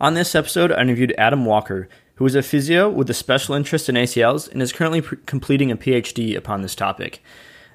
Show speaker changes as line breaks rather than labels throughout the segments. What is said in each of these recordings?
On this episode, I interviewed Adam Walker, who is a physio with a special interest in ACLs and is currently completing a PhD upon this topic.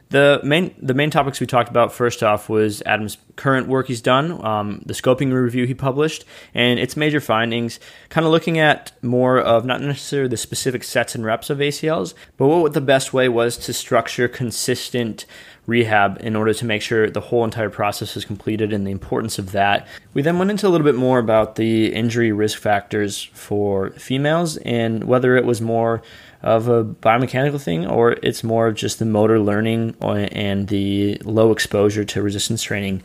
The main the main topics we talked about first off was Adam's current work he's done, um, the scoping review he published, and its major findings. Kind of looking at more of not necessarily the specific sets and reps of ACLs, but what the best way was to structure consistent rehab in order to make sure the whole entire process is completed and the importance of that. We then went into a little bit more about the injury risk factors for females and whether it was more of a biomechanical thing or it's more of just the motor learning and the low exposure to resistance training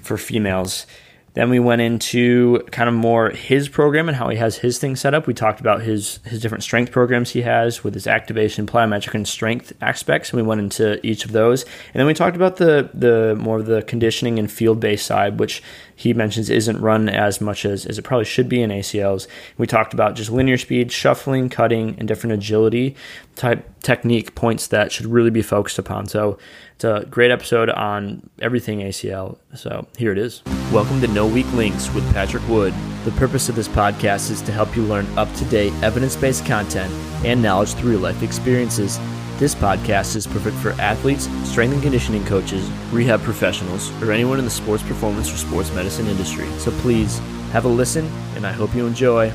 for females. Then we went into kind of more his program and how he has his thing set up. We talked about his his different strength programs he has with his activation, plyometric, and strength aspects. And we went into each of those. And then we talked about the the more of the conditioning and field based side, which he mentions isn't run as much as, as it probably should be in ACLs. We talked about just linear speed, shuffling, cutting, and different agility type technique points that should really be focused upon. So it's a great episode on everything ACL. So here it is. Welcome to No Weak Links with Patrick Wood. The purpose of this podcast is to help you learn up to date evidence based content and knowledge through life experiences this podcast is perfect for athletes, strength and conditioning coaches, rehab professionals, or anyone in the sports performance or sports medicine industry. So please have a listen, and I hope you enjoy.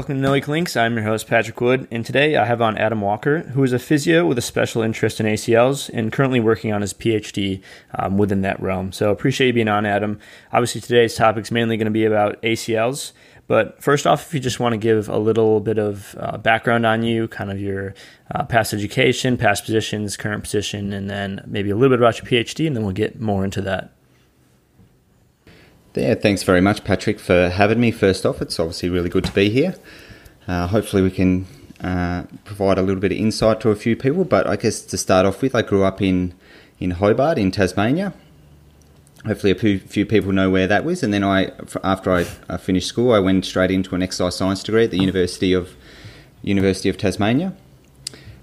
Welcome to No Weak Links. I'm your host, Patrick Wood, and today I have on Adam Walker, who is a physio with a special interest in ACLs and currently working on his PhD um, within that realm. So appreciate you being on, Adam. Obviously, today's topic is mainly going to be about ACLs, but first off, if you just want to give a little bit of uh, background on you, kind of your uh, past education, past positions, current position, and then maybe a little bit about your PhD, and then we'll get more into that.
Yeah, thanks very much, Patrick, for having me. First off, it's obviously really good to be here. Uh, hopefully, we can uh, provide a little bit of insight to a few people. But I guess to start off with, I grew up in, in Hobart, in Tasmania. Hopefully, a few, few people know where that was. And then I, after I, I finished school, I went straight into an exercise science degree at the University of University of Tasmania.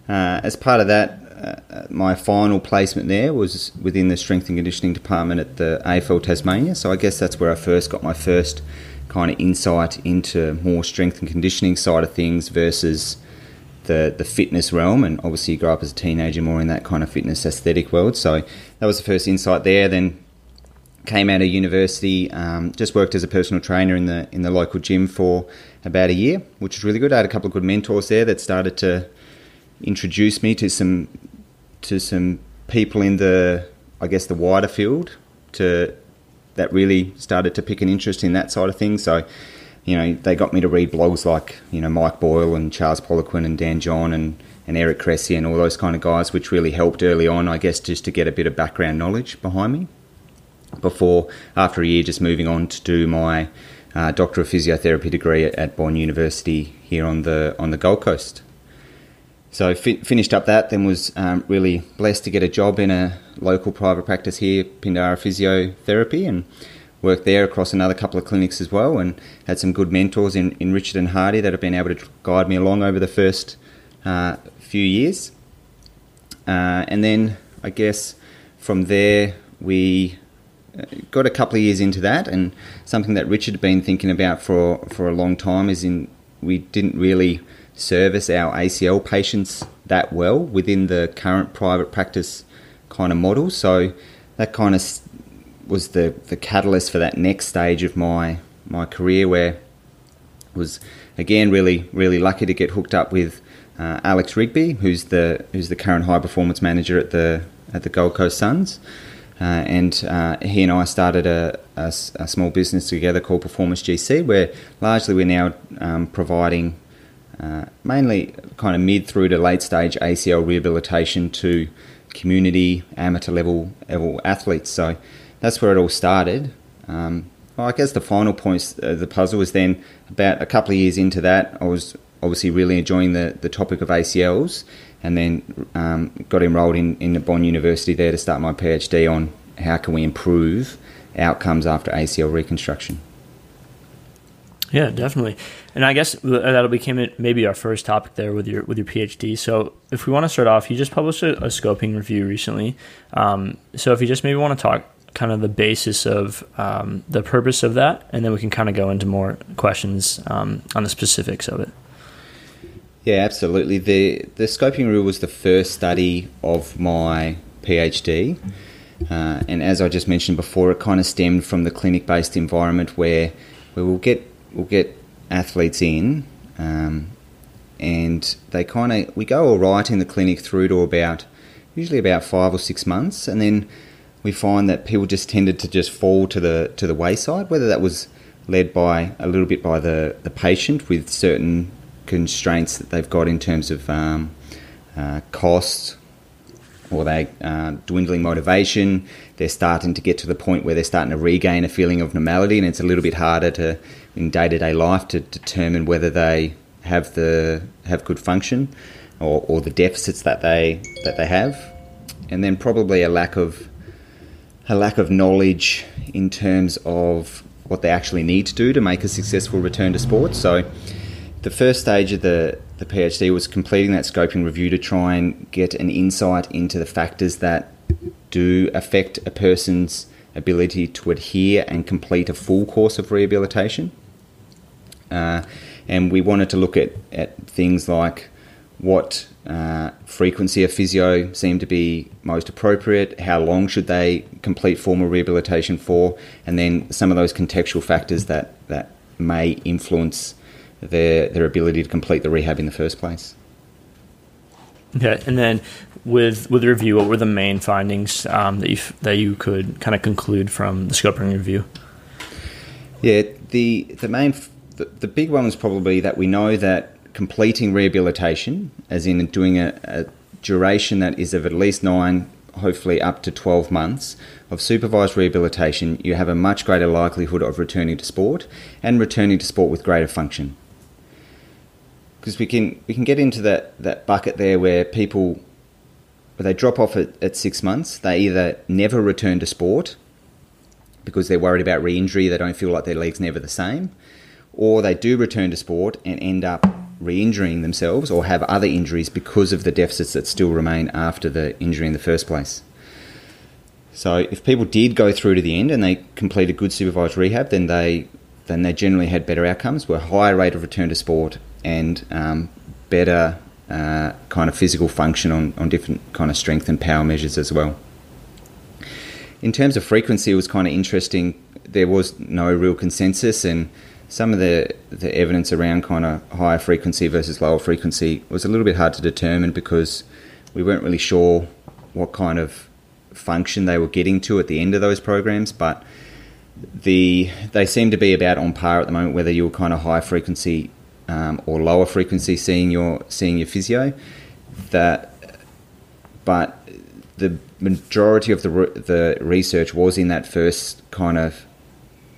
Uh, as part of that, uh, my final placement there was within the strength and conditioning department at the AFL Tasmania. So I guess that's where I first got my first kind of insight into more strength and conditioning side of things versus the the fitness realm. And obviously, you grow up as a teenager more in that kind of fitness aesthetic world. So that was the first insight there. Then came out of university, um, just worked as a personal trainer in the in the local gym for about a year, which was really good. I had a couple of good mentors there that started to introduce me to some to some people in the I guess the wider field to that really started to pick an interest in that side of things. So, you know, they got me to read blogs like, you know, Mike Boyle and Charles Poliquin and Dan John and, and Eric Cressey and all those kind of guys, which really helped early on, I guess, just to get a bit of background knowledge behind me. Before, after a year, just moving on to do my uh, Doctor of Physiotherapy degree at, at Bond University here on the on the Gold Coast. So fi- finished up that, then was um, really blessed to get a job in a local private practice here, Pindara Physiotherapy, and worked there across another couple of clinics as well, and had some good mentors in, in Richard and Hardy that have been able to guide me along over the first uh, few years. Uh, and then I guess from there we uh, got a couple of years into that, and something that Richard had been thinking about for for a long time is in we didn't really service our ACL patients that well within the current private practice kind of model. So that kind of was the, the catalyst for that next stage of my my career where I was again really really lucky to get hooked up with uh, Alex Rigby, who's the who's the current high performance manager at the at the Gold Coast Suns. Uh, and uh, he and I started a, a, a, small business together called Performance GC, where largely we're now um, providing uh, mainly kind of mid through to late stage ACL rehabilitation to community amateur level level athletes. So that's where it all started. Um, well, I guess the final point of the puzzle was then about a couple of years into that. I was obviously really enjoying the, the topic of ACLs, and then um, got enrolled in in the Bond University there to start my PhD on how can we improve outcomes after ACL reconstruction.
Yeah, definitely. And I guess that'll become maybe our first topic there with your with your PhD. So if we want to start off, you just published a, a scoping review recently. Um, so if you just maybe want to talk kind of the basis of um, the purpose of that, and then we can kind of go into more questions um, on the specifics of it.
Yeah, absolutely. The the scoping review was the first study of my PhD, uh, and as I just mentioned before, it kind of stemmed from the clinic based environment where where we'll get we'll get athletes in, um, and they kind of we go all right in the clinic through to about usually about five or six months, and then we find that people just tended to just fall to the to the wayside, whether that was led by a little bit by the, the patient with certain constraints that they've got in terms of um, uh, cost or they uh, dwindling motivation. They're starting to get to the point where they're starting to regain a feeling of normality, and it's a little bit harder to in day to day life to determine whether they have the have good function or, or the deficits that they that they have, and then probably a lack of a lack of knowledge in terms of what they actually need to do to make a successful return to sport. So, the first stage of the, the PhD was completing that scoping review to try and get an insight into the factors that do affect a person's ability to adhere and complete a full course of rehabilitation. Uh, and we wanted to look at, at things like what uh, frequency of physio seemed to be most appropriate, how long should they complete formal rehabilitation for, and then some of those contextual factors that, that may influence their, their ability to complete the rehab in the first place.
Okay, and then with with the review, what were the main findings um, that you that you could kind of conclude from the scoping review?
Yeah, the the main the, the big one was probably that we know that completing rehabilitation, as in doing a, a duration that is of at least nine, hopefully up to 12 months of supervised rehabilitation, you have a much greater likelihood of returning to sport and returning to sport with greater function. Because we can we can get into that, that bucket there where people where they drop off at, at six months, they either never return to sport because they're worried about re-injury, they don't feel like their leg's never the same, or they do return to sport and end up re injuring themselves or have other injuries because of the deficits that still remain after the injury in the first place. So, if people did go through to the end and they completed good supervised rehab, then they then they generally had better outcomes, were higher rate of return to sport, and um, better uh, kind of physical function on, on different kind of strength and power measures as well. In terms of frequency, it was kind of interesting. There was no real consensus, and some of the, the evidence around kind of higher frequency versus lower frequency was a little bit hard to determine because we weren't really sure what kind of function they were getting to at the end of those programs, but the they seem to be about on par at the moment, whether you're kind of high frequency um, or lower frequency seeing your seeing your physio. That, but the majority of the re- the research was in that first kind of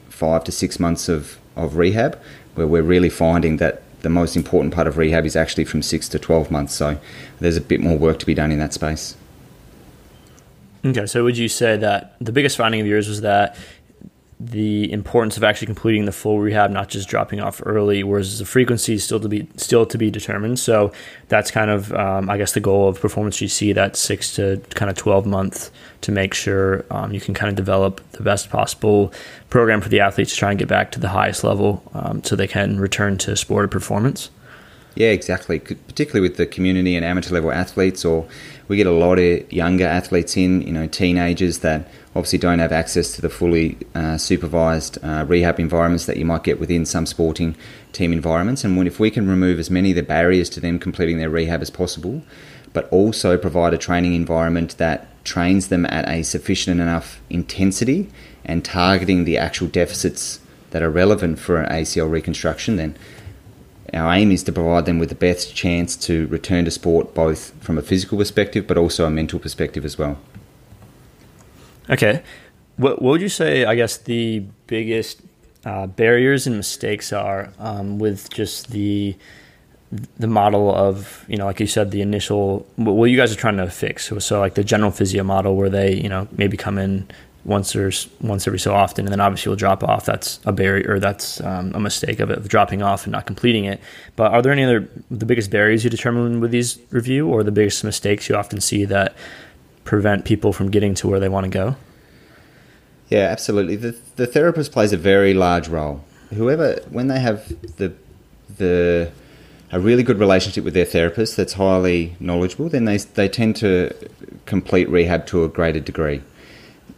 five to six months of of rehab, where we're really finding that the most important part of rehab is actually from six to 12 months. So there's a bit more work to be done in that space.
Okay, so would you say that the biggest finding of yours was that the importance of actually completing the full rehab, not just dropping off early, whereas the frequency is still to be still to be determined. So that's kind of, um, I guess, the goal of performance GC that six to kind of twelve month to make sure um, you can kind of develop the best possible program for the athletes to try and get back to the highest level, um, so they can return to sport performance.
Yeah, exactly. Particularly with the community and amateur level athletes, or we get a lot of younger athletes in, you know, teenagers that obviously don't have access to the fully uh, supervised uh, rehab environments that you might get within some sporting team environments. And when, if we can remove as many of the barriers to them completing their rehab as possible, but also provide a training environment that trains them at a sufficient enough intensity and targeting the actual deficits that are relevant for an ACL reconstruction, then our aim is to provide them with the best chance to return to sport both from a physical perspective but also a mental perspective as well.
Okay. What, what would you say, I guess, the biggest uh, barriers and mistakes are um, with just the the model of you know like you said the initial what you guys are trying to fix so, so like the general physio model where they you know maybe come in once or once every so often, and then obviously you'll drop off. That's a barrier, or that's um, a mistake of it of dropping off and not completing it. But are there any other the biggest barriers you determine with these review, or the biggest mistakes you often see that prevent people from getting to where they want to go?
Yeah, absolutely. The the therapist plays a very large role. Whoever when they have the the a really good relationship with their therapist that's highly knowledgeable, then they they tend to complete rehab to a greater degree.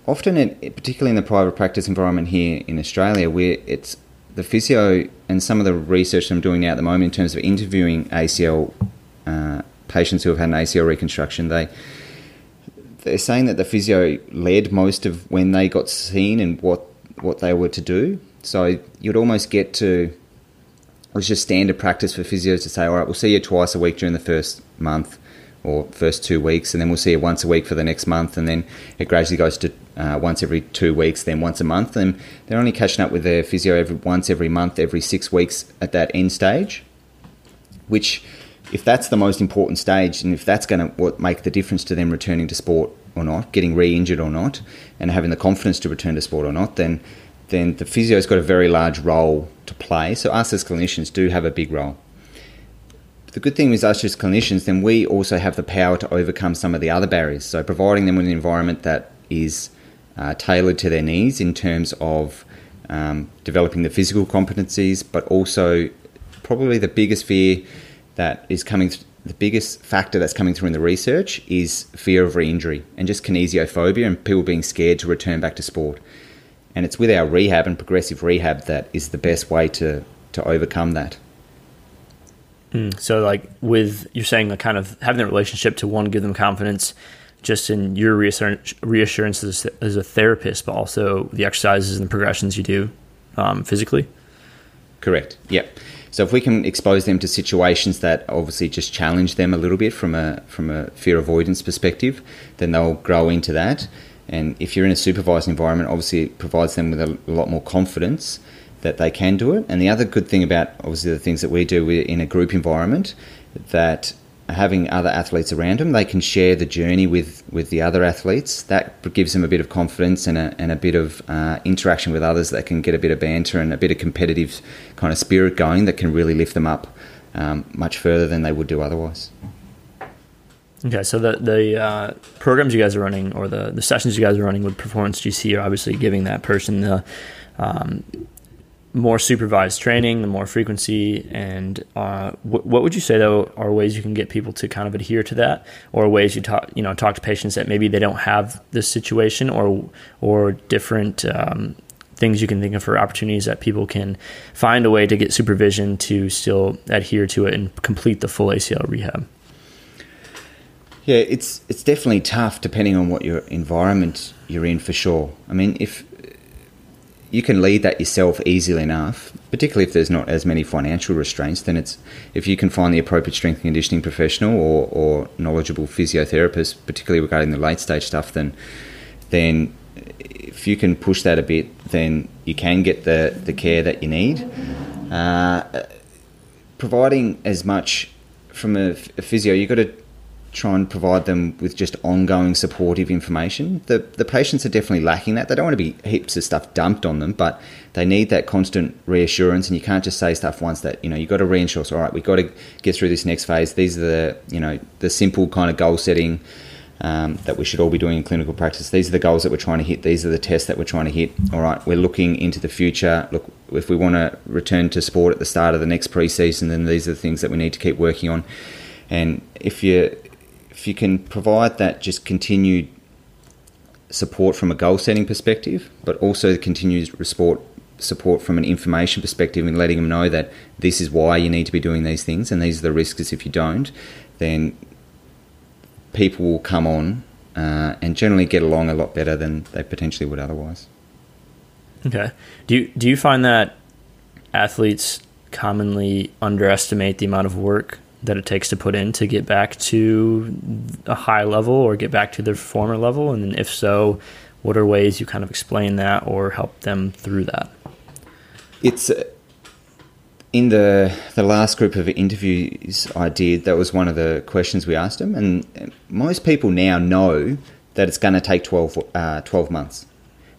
Often, particularly in the private practice environment here in Australia, where it's the physio and some of the research I'm doing now at the moment in terms of interviewing ACL uh, patients who have had an ACL reconstruction, they they're saying that the physio led most of when they got seen and what what they were to do. So you'd almost get to it was just standard practice for physios to say, all right, we'll see you twice a week during the first month or first two weeks, and then we'll see you once a week for the next month, and then it gradually goes to uh, once every two weeks, then once a month, and they're only catching up with their physio every once every month, every six weeks at that end stage, which if that's the most important stage, and if that's going to make the difference to them returning to sport or not, getting re-injured or not, and having the confidence to return to sport or not, then then the physio's got a very large role to play. So us as clinicians do have a big role. The good thing is us as clinicians, then we also have the power to overcome some of the other barriers. So providing them with an environment that is uh, tailored to their needs in terms of um, developing the physical competencies, but also probably the biggest fear that is coming, th- the biggest factor that's coming through in the research is fear of re-injury and just kinesiophobia and people being scared to return back to sport. And it's with our rehab and progressive rehab that is the best way to, to overcome that.
Mm, so, like with you're saying, the kind of having that relationship to one, give them confidence, just in your reassurance, reassurance as, as a therapist, but also the exercises and the progressions you do um, physically.
Correct. Yep. So if we can expose them to situations that obviously just challenge them a little bit from a from a fear avoidance perspective, then they'll grow into that. And if you're in a supervised environment, obviously it provides them with a lot more confidence that they can do it. And the other good thing about obviously the things that we do in a group environment that having other athletes around them, they can share the journey with, with the other athletes. That gives them a bit of confidence and a, and a bit of uh, interaction with others that can get a bit of banter and a bit of competitive kind of spirit going that can really lift them up um, much further than they would do otherwise.
Okay, so the the uh, programs you guys are running or the, the sessions you guys are running with Performance GC are obviously giving that person the um, more supervised training, the more frequency, and uh, w- what would you say though are ways you can get people to kind of adhere to that, or ways you talk you know talk to patients that maybe they don't have this situation, or or different um, things you can think of for opportunities that people can find a way to get supervision to still adhere to it and complete the full ACL rehab.
Yeah, it's it's definitely tough depending on what your environment you're in for sure. I mean, if you can lead that yourself easily enough, particularly if there's not as many financial restraints, then it's if you can find the appropriate strength and conditioning professional or, or knowledgeable physiotherapist, particularly regarding the late stage stuff, then then if you can push that a bit, then you can get the, the care that you need. Uh, providing as much from a, a physio, you've got to try and provide them with just ongoing supportive information. The the patients are definitely lacking that. They don't want to be heaps of stuff dumped on them, but they need that constant reassurance. And you can't just say stuff once that you know you've got to reassure. So, all right, we've got to get through this next phase. These are the you know the simple kind of goal setting. Um, that we should all be doing in clinical practice. These are the goals that we're trying to hit. These are the tests that we're trying to hit. All right, we're looking into the future. Look, if we want to return to sport at the start of the next preseason, then these are the things that we need to keep working on. And if you if you can provide that just continued support from a goal setting perspective, but also the continued support support from an information perspective and letting them know that this is why you need to be doing these things and these are the risks if you don't, then people will come on uh, and generally get along a lot better than they potentially would otherwise.
Okay. Do you do you find that athletes commonly underestimate the amount of work that it takes to put in to get back to a high level or get back to their former level? And if so, what are ways you kind of explain that or help them through that?
It's uh, in the the last group of interviews I did. That was one of the questions we asked them, and most people now know that it's going to take 12, uh, 12 months.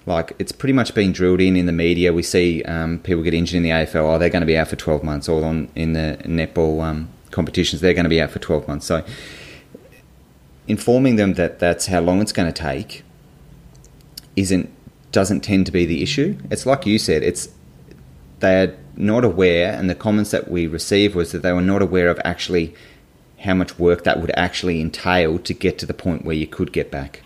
Like it's pretty much been drilled in in the media. We see um, people get injured in the AFL. Oh, they're going to be out for 12 months. Or on in the netball um, competitions, they're going to be out for 12 months. So informing them that that's how long it's going to take isn't doesn't tend to be the issue. It's like you said. It's they're not aware, and the comments that we received was that they were not aware of actually how much work that would actually entail to get to the point where you could get back.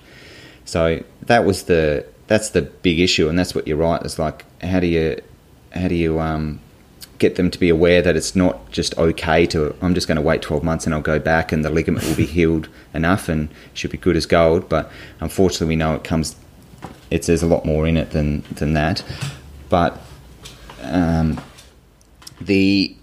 So that was the that's the big issue, and that's what you're right. It's like how do you how do you um, get them to be aware that it's not just okay to I'm just going to wait 12 months and I'll go back and the ligament will be healed enough and should be good as gold. But unfortunately, we know it comes. It's there's a lot more in it than than that. But um, the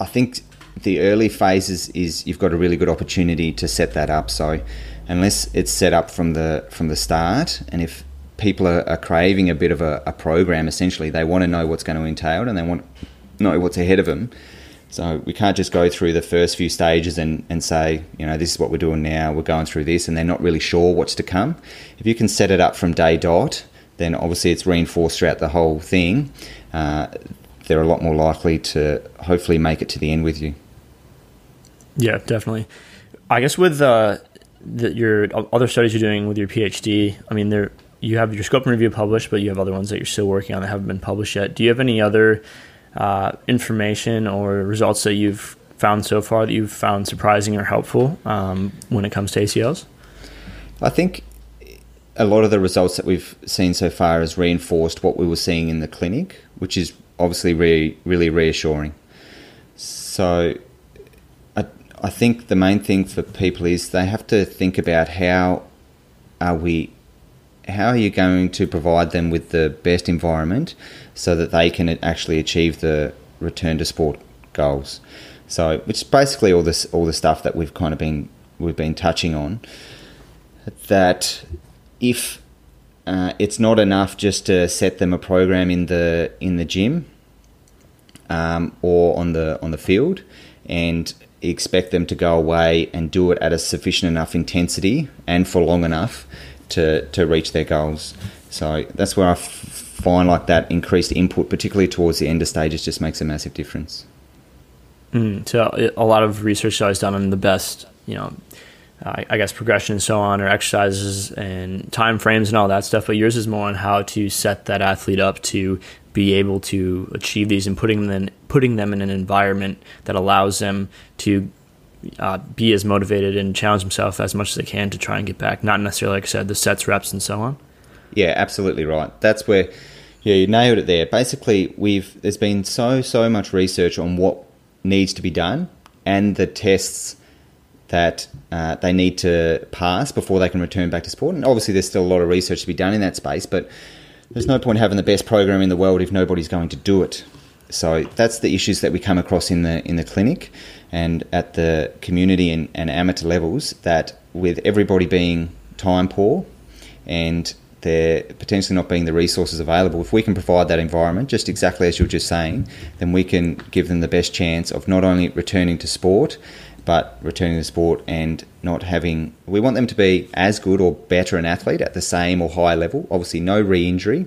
I think the early phases is you've got a really good opportunity to set that up. So unless it's set up from the from the start, and if people are, are craving a bit of a, a, program, essentially they want to know what's going to entail and they want to know what's ahead of them. So we can't just go through the first few stages and, and say, you know, this is what we're doing now, we're going through this, and they're not really sure what's to come. If you can set it up from day dot, then obviously it's reinforced throughout the whole thing. Uh, they're a lot more likely to hopefully make it to the end with you.
Yeah, definitely. I guess with uh, the, your other studies you're doing with your PhD, I mean, there you have your scoping review published, but you have other ones that you're still working on that haven't been published yet. Do you have any other uh, information or results that you've found so far that you've found surprising or helpful um, when it comes to ACLs?
I think a lot of the results that we've seen so far has reinforced what we were seeing in the clinic, which is obviously really, really reassuring. So I think the main thing for people is they have to think about how are we how are you going to provide them with the best environment so that they can actually achieve the return to sport goals. So, which is basically all this all the stuff that we've kind of been we've been touching on. That if uh, it's not enough just to set them a program in the in the gym um, or on the on the field, and expect them to go away and do it at a sufficient enough intensity and for long enough to, to reach their goals. So that's where I f- find like that increased input, particularly towards the end of stages, just makes a massive difference.
Mm, so a lot of research is done on the best, you know, uh, I guess progression and so on, or exercises and time frames and all that stuff. But yours is more on how to set that athlete up to be able to achieve these and putting them in, putting them in an environment that allows them to uh, be as motivated and challenge himself as much as they can to try and get back. Not necessarily, like I said, the sets, reps, and so on.
Yeah, absolutely right. That's where, yeah, you nailed it there. Basically, we've there's been so so much research on what needs to be done and the tests that uh, they need to pass before they can return back to sport. And obviously, there's still a lot of research to be done in that space, but there's no point having the best program in the world if nobody's going to do it. So that's the issues that we come across in the in the clinic and at the community and, and amateur levels. That with everybody being time poor and there potentially not being the resources available, if we can provide that environment, just exactly as you were just saying, then we can give them the best chance of not only returning to sport, but returning to sport and not having. We want them to be as good or better an athlete at the same or higher level. Obviously, no re injury,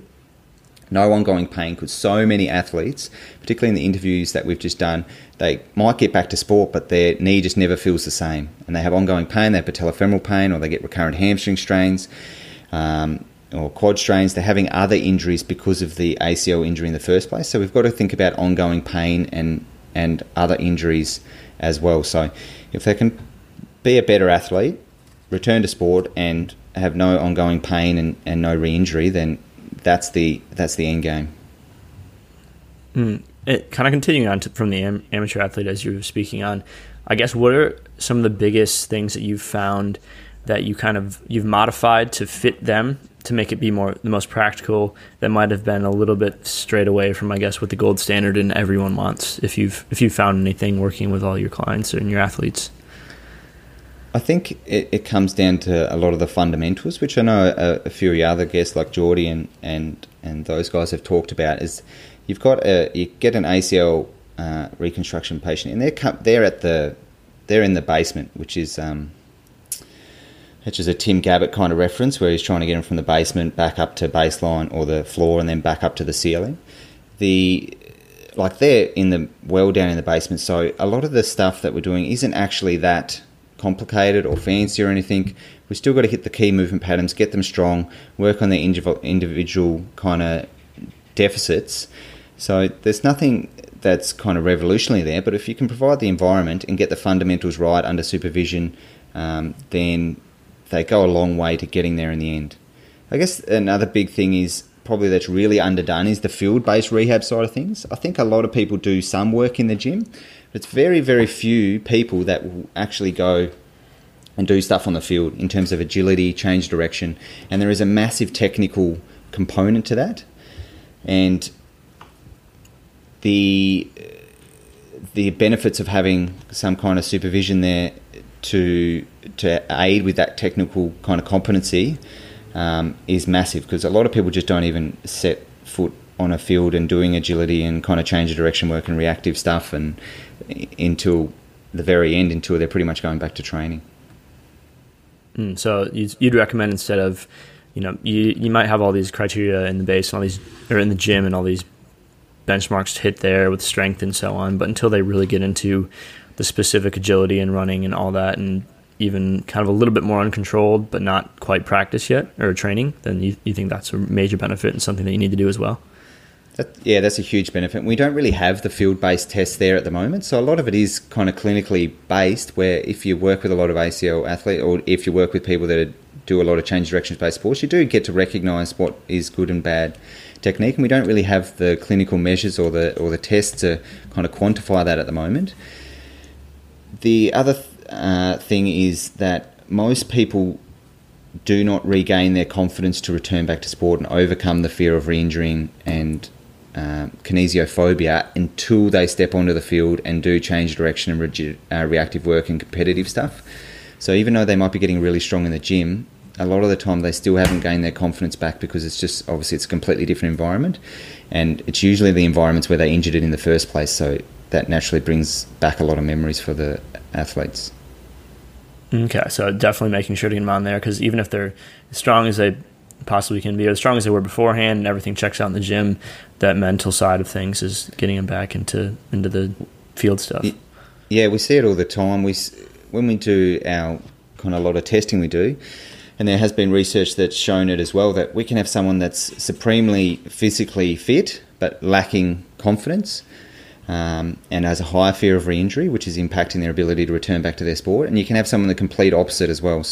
no ongoing pain, because so many athletes, particularly in the interviews that we've just done, they might get back to sport, but their knee just never feels the same. And they have ongoing pain, they have patellofemoral pain, or they get recurrent hamstring strains. Um, or quad strains, they're having other injuries because of the ACL injury in the first place. So we've got to think about ongoing pain and and other injuries as well. So if they can be a better athlete, return to sport, and have no ongoing pain and, and no re-injury, then that's the that's the end game.
Mm. It, kind of continuing on to, from the am, amateur athlete as you were speaking on, I guess what are some of the biggest things that you've found that you kind of you've modified to fit them to make it be more the most practical that might have been a little bit straight away from I guess what the gold standard and everyone wants if you've if you found anything working with all your clients and your athletes
I think it, it comes down to a lot of the fundamentals which I know a, a few of the other guests like Geordie and, and and those guys have talked about is you've got a you get an ACL uh, reconstruction patient and they're they're at the they're in the basement which is um, which is a Tim Gabbett kind of reference where he's trying to get him from the basement back up to baseline or the floor and then back up to the ceiling. The like they're in the well down in the basement, so a lot of the stuff that we're doing isn't actually that complicated or fancy or anything. We've still got to hit the key movement patterns, get them strong, work on their individual kind of deficits. So there's nothing that's kind of revolutionary there, but if you can provide the environment and get the fundamentals right under supervision, um, then they go a long way to getting there in the end. I guess another big thing is probably that's really underdone is the field based rehab side of things. I think a lot of people do some work in the gym, but it's very, very few people that will actually go and do stuff on the field in terms of agility, change direction, and there is a massive technical component to that. And the the benefits of having some kind of supervision there to to aid with that technical kind of competency um, is massive because a lot of people just don't even set foot on a field and doing agility and kind of change of direction work and reactive stuff and until the very end until they're pretty much going back to training.
Mm, so you'd, recommend instead of, you know, you you might have all these criteria in the base and all these or in the gym and all these benchmarks to hit there with strength and so on, but until they really get into the specific agility and running and all that and even kind of a little bit more uncontrolled but not quite practice yet or training, then you, you think that's a major benefit and something that you need to do as well.
That, yeah, that's a huge benefit. We don't really have the field based tests there at the moment. So a lot of it is kind of clinically based, where if you work with a lot of ACL athletes or if you work with people that do a lot of change directions based sports, you do get to recognize what is good and bad technique. And we don't really have the clinical measures or the, or the tests to kind of quantify that at the moment. The other uh, thing is that most people do not regain their confidence to return back to sport and overcome the fear of re-injuring and uh, kinesiophobia until they step onto the field and do change direction and re- uh, reactive work and competitive stuff. So even though they might be getting really strong in the gym, a lot of the time they still haven't gained their confidence back because it's just obviously it's a completely different environment, and it's usually the environments where they injured it in the first place. So that naturally brings back a lot of memories for the athletes.
Okay, so definitely making sure to get them on there because even if they're as strong as they possibly can be, as strong as they were beforehand, and everything checks out in the gym, that mental side of things is getting them back into into the field stuff.
Yeah, we see it all the time. We when we do our kind of a lot of testing we do, and there has been research that's shown it as well that we can have someone that's supremely physically fit but lacking confidence um, and has a higher fear of re-injury, which is impacting their ability to return back to their sport. And you can have someone the complete opposite as well,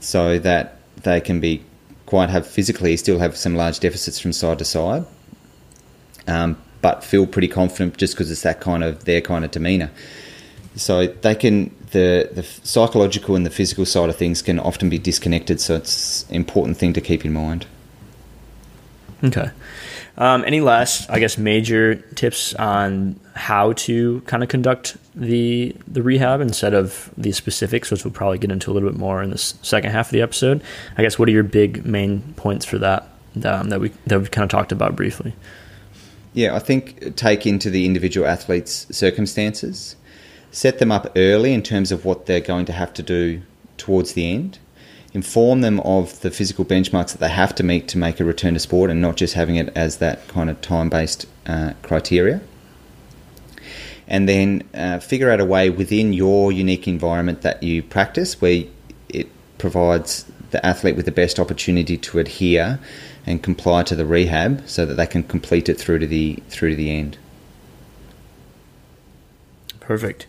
so that they can be quite have physically still have some large deficits from side to side, um, but feel pretty confident just because it's that kind of their kind of demeanour. So they can the the psychological and the physical side of things can often be disconnected. So it's an important thing to keep in mind.
Okay. Um, any last, I guess, major tips on how to kind of conduct the the rehab instead of the specifics, which we'll probably get into a little bit more in the second half of the episode? I guess what are your big main points for that um, that we that we kind of talked about briefly?
Yeah, I think take into the individual athlete's circumstances, set them up early in terms of what they're going to have to do towards the end inform them of the physical benchmarks that they have to meet to make a return to sport and not just having it as that kind of time based uh, criteria. And then uh, figure out a way within your unique environment that you practice where it provides the athlete with the best opportunity to adhere and comply to the rehab so that they can complete it through to the through to the end.
Perfect.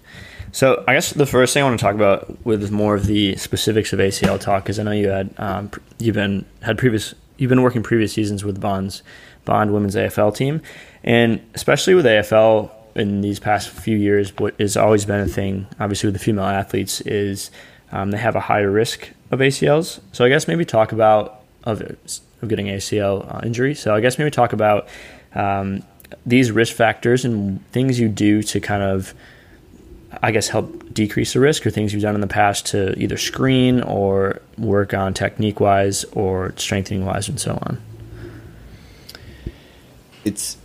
So I guess the first thing I want to talk about with more of the specifics of ACL talk is I know you had um, you've been had previous you've been working previous seasons with Bond's Bond Women's AFL team, and especially with AFL in these past few years, what has always been a thing, obviously with the female athletes, is um, they have a higher risk of ACLs. So I guess maybe talk about of, of getting ACL uh, injury. So I guess maybe talk about um, these risk factors and things you do to kind of I guess, help decrease the risk or things you've done in the past to either screen or work on technique wise or strengthening wise and so on?
It's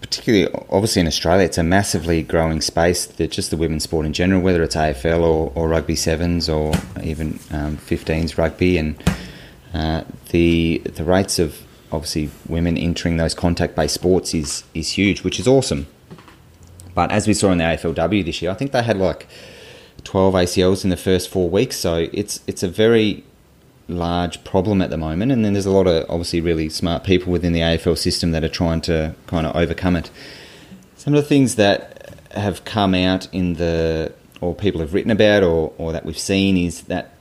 particularly obviously in Australia, it's a massively growing space. That just the women's sport in general, whether it's AFL or, or rugby sevens or even um, 15s rugby, and uh, the the rates of obviously women entering those contact based sports is is huge, which is awesome. But as we saw in the AFLW this year, I think they had like 12 ACLs in the first four weeks, so it's it's a very large problem at the moment, and then there's a lot of obviously really smart people within the AFL system that are trying to kind of overcome it. Some of the things that have come out in the or people have written about or, or that we've seen is that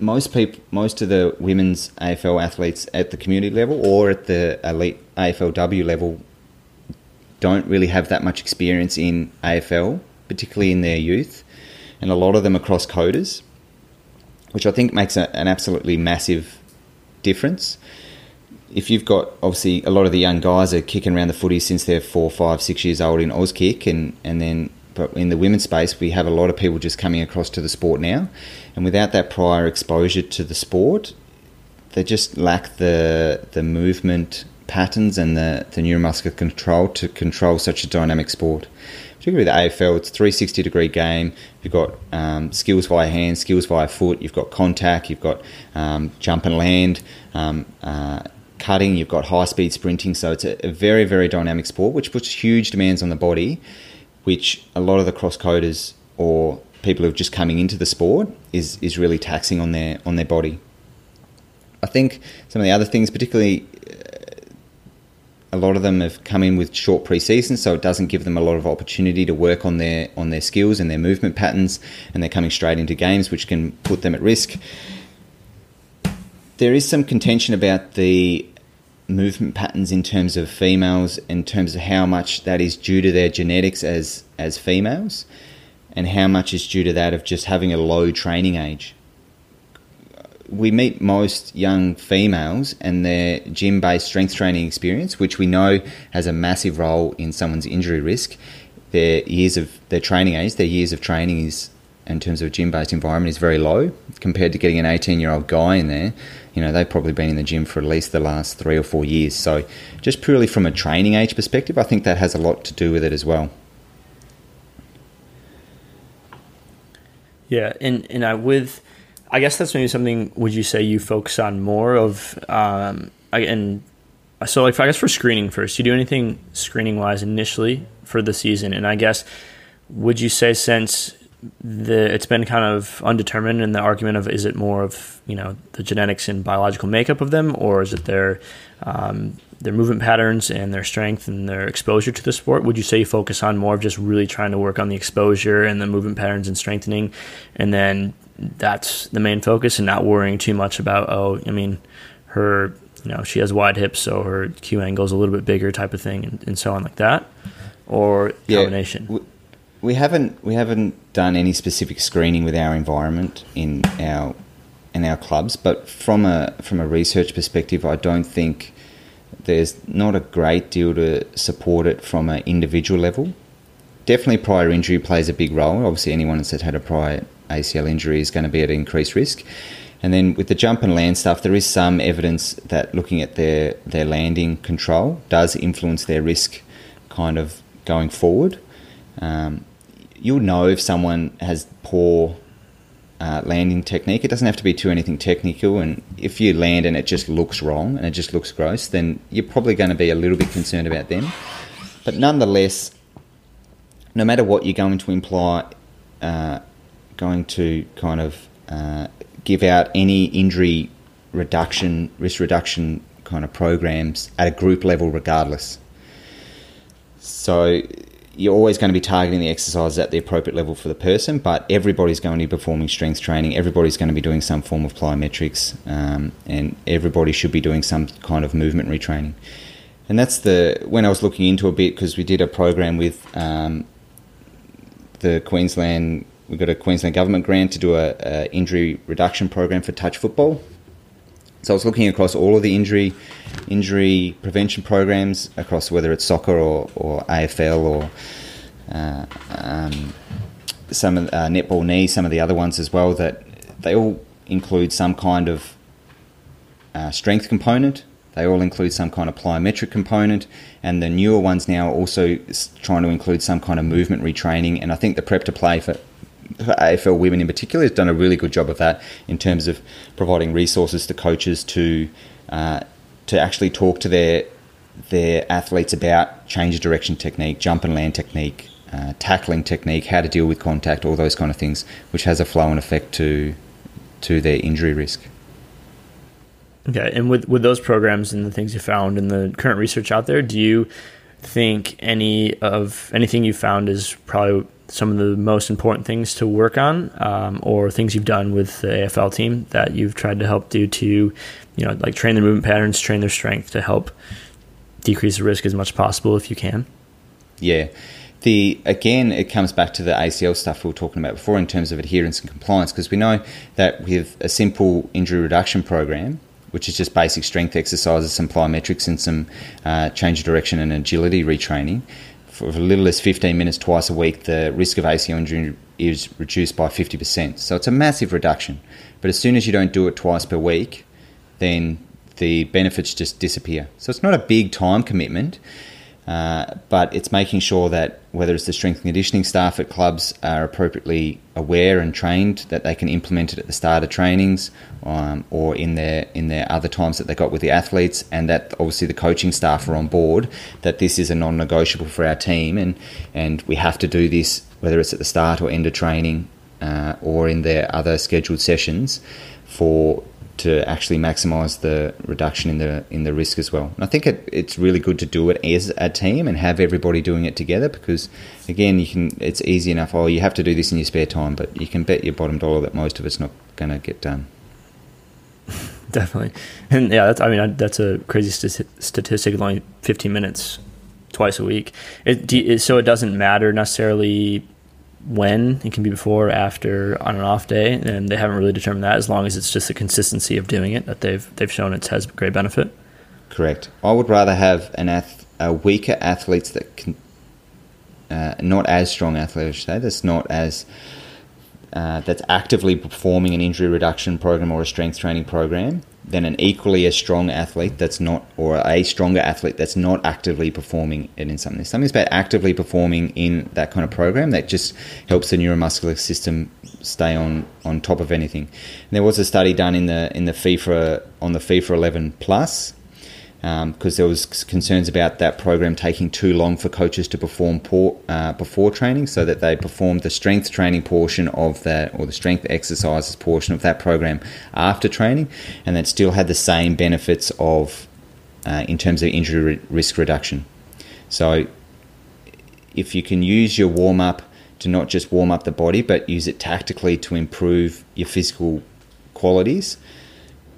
most people, most of the women's AFL athletes at the community level or at the elite AFLW level don't really have that much experience in AFL, particularly in their youth, and a lot of them are cross coders which I think makes a, an absolutely massive difference. If you've got obviously a lot of the young guys are kicking around the footy since they're four, five, six years old in Auskick, and and then but in the women's space we have a lot of people just coming across to the sport now, and without that prior exposure to the sport, they just lack the the movement patterns and the, the neuromuscular control to control such a dynamic sport particularly the AFL, it's a 360 degree game. You've got um, skills via hand, skills via foot, you've got contact, you've got um, jump and land, um, uh, cutting, you've got high speed sprinting. So it's a, a, very, very dynamic sport, which puts huge demands on the body, which a lot of the cross coders or people who are just coming into the sport is, is really taxing on their on their body. I think some of the other things, particularly a lot of them have come in with short pre-seasons, so it doesn't give them a lot of opportunity to work on their on their skills and their movement patterns, and they're coming straight into games, which can put them at risk. There is some contention about the movement patterns in terms of females, in terms of how much that is due to their genetics as as females, and how much is due to that of just having a low training age we meet most young females and their gym based strength training experience, which we know has a massive role in someone's injury risk. Their years of their training age, their years of training is in terms of a gym based environment is very low compared to getting an 18 year old guy in there. You know, they've probably been in the gym for at least the last three or four years. So, just purely from a training age perspective, I think that has a lot to do with it as well.
Yeah, and and I with I guess that's maybe something. Would you say you focus on more of? Um, and so, like, I guess for screening first, you do anything screening wise initially for the season, and I guess would you say since the it's been kind of undetermined in the argument of is it more of you know the genetics and biological makeup of them, or is it their um, their movement patterns and their strength and their exposure to the sport? Would you say you focus on more of just really trying to work on the exposure and the movement patterns and strengthening, and then that's the main focus and not worrying too much about oh I mean her you know she has wide hips so her Q angle is a little bit bigger type of thing and, and so on like that or yeah, combination.
We, we haven't we haven't done any specific screening with our environment in our in our clubs, but from a from a research perspective, I don't think there's not a great deal to support it from an individual level. Definitely, prior injury plays a big role. Obviously, anyone that's had a prior ACL injury is going to be at increased risk. And then with the jump and land stuff, there is some evidence that looking at their, their landing control does influence their risk kind of going forward. Um, you'll know if someone has poor uh, landing technique. It doesn't have to be too anything technical. And if you land and it just looks wrong and it just looks gross, then you're probably going to be a little bit concerned about them. But nonetheless, no matter what you're going to imply, uh, going to kind of uh, give out any injury reduction, risk reduction kind of programs at a group level, regardless. So you're always going to be targeting the exercises at the appropriate level for the person, but everybody's going to be performing strength training. Everybody's going to be doing some form of plyometrics, um, and everybody should be doing some kind of movement retraining. And that's the when I was looking into a bit because we did a program with um, the Queensland we got a Queensland government grant to do a, a, injury reduction program for touch football. So I was looking across all of the injury injury prevention programs across whether it's soccer or, or AFL or uh, um, some of uh, netball knee, some of the other ones as well. That they all include some kind of uh, strength component They all include some kind of plyometric component, and the newer ones now are also trying to include some kind of movement retraining. And I think the prep to play for for AFL women in particular has done a really good job of that in terms of providing resources to coaches to uh, to actually talk to their their athletes about change of direction technique, jump and land technique, uh, tackling technique, how to deal with contact, all those kind of things, which has a flow and effect to to their injury risk.
Okay, and with with those programs and the things you found and the current research out there, do you think any of anything you found is probably some of the most important things to work on, um, or things you've done with the AFL team that you've tried to help do to, you know, like train their movement patterns, train their strength to help decrease the risk as much as possible if you can.
Yeah. The, again, it comes back to the ACL stuff we were talking about before in terms of adherence and compliance, because we know that with a simple injury reduction program, which is just basic strength exercises, some plyometrics, and some uh, change of direction and agility retraining, for as little as 15 minutes twice a week, the risk of ACL injury is reduced by 50%. So it's a massive reduction. But as soon as you don't do it twice per week, then the benefits just disappear. So it's not a big time commitment, uh, but it's making sure that whether it's the strength and conditioning staff at clubs are appropriately aware and trained that they can implement it at the start of trainings um, or in their in their other times that they got with the athletes, and that obviously the coaching staff are on board that this is a non-negotiable for our team, and and we have to do this whether it's at the start or end of training uh, or in their other scheduled sessions for to actually maximise the reduction in the in the risk as well. And I think it, it's really good to do it as a team and have everybody doing it together because again you can it's easy enough. Oh, you have to do this in your spare time, but you can bet your bottom dollar that most of it's not going to get done.
Definitely, and yeah, that's I mean that's a crazy statistic. Only fifteen minutes twice a week. It, so it doesn't matter necessarily when it can be before or after on an off day and they haven't really determined that as long as it's just the consistency of doing it that they've they've shown it has great benefit.
Correct. I would rather have an ath- a weaker athletes that can uh, not as strong athletes say that's not as uh, that's actively performing an injury reduction program or a strength training program than an equally as strong athlete that's not, or a stronger athlete that's not actively performing it in something. Something's about actively performing in that kind of program that just helps the neuromuscular system stay on, on top of anything. And there was a study done in the in the FIFA on the FIFA 11 Plus because um, there was concerns about that program taking too long for coaches to perform uh, before training, so that they performed the strength training portion of that or the strength exercises portion of that program after training, and that still had the same benefits of uh, in terms of injury risk reduction. So, if you can use your warm up to not just warm up the body, but use it tactically to improve your physical qualities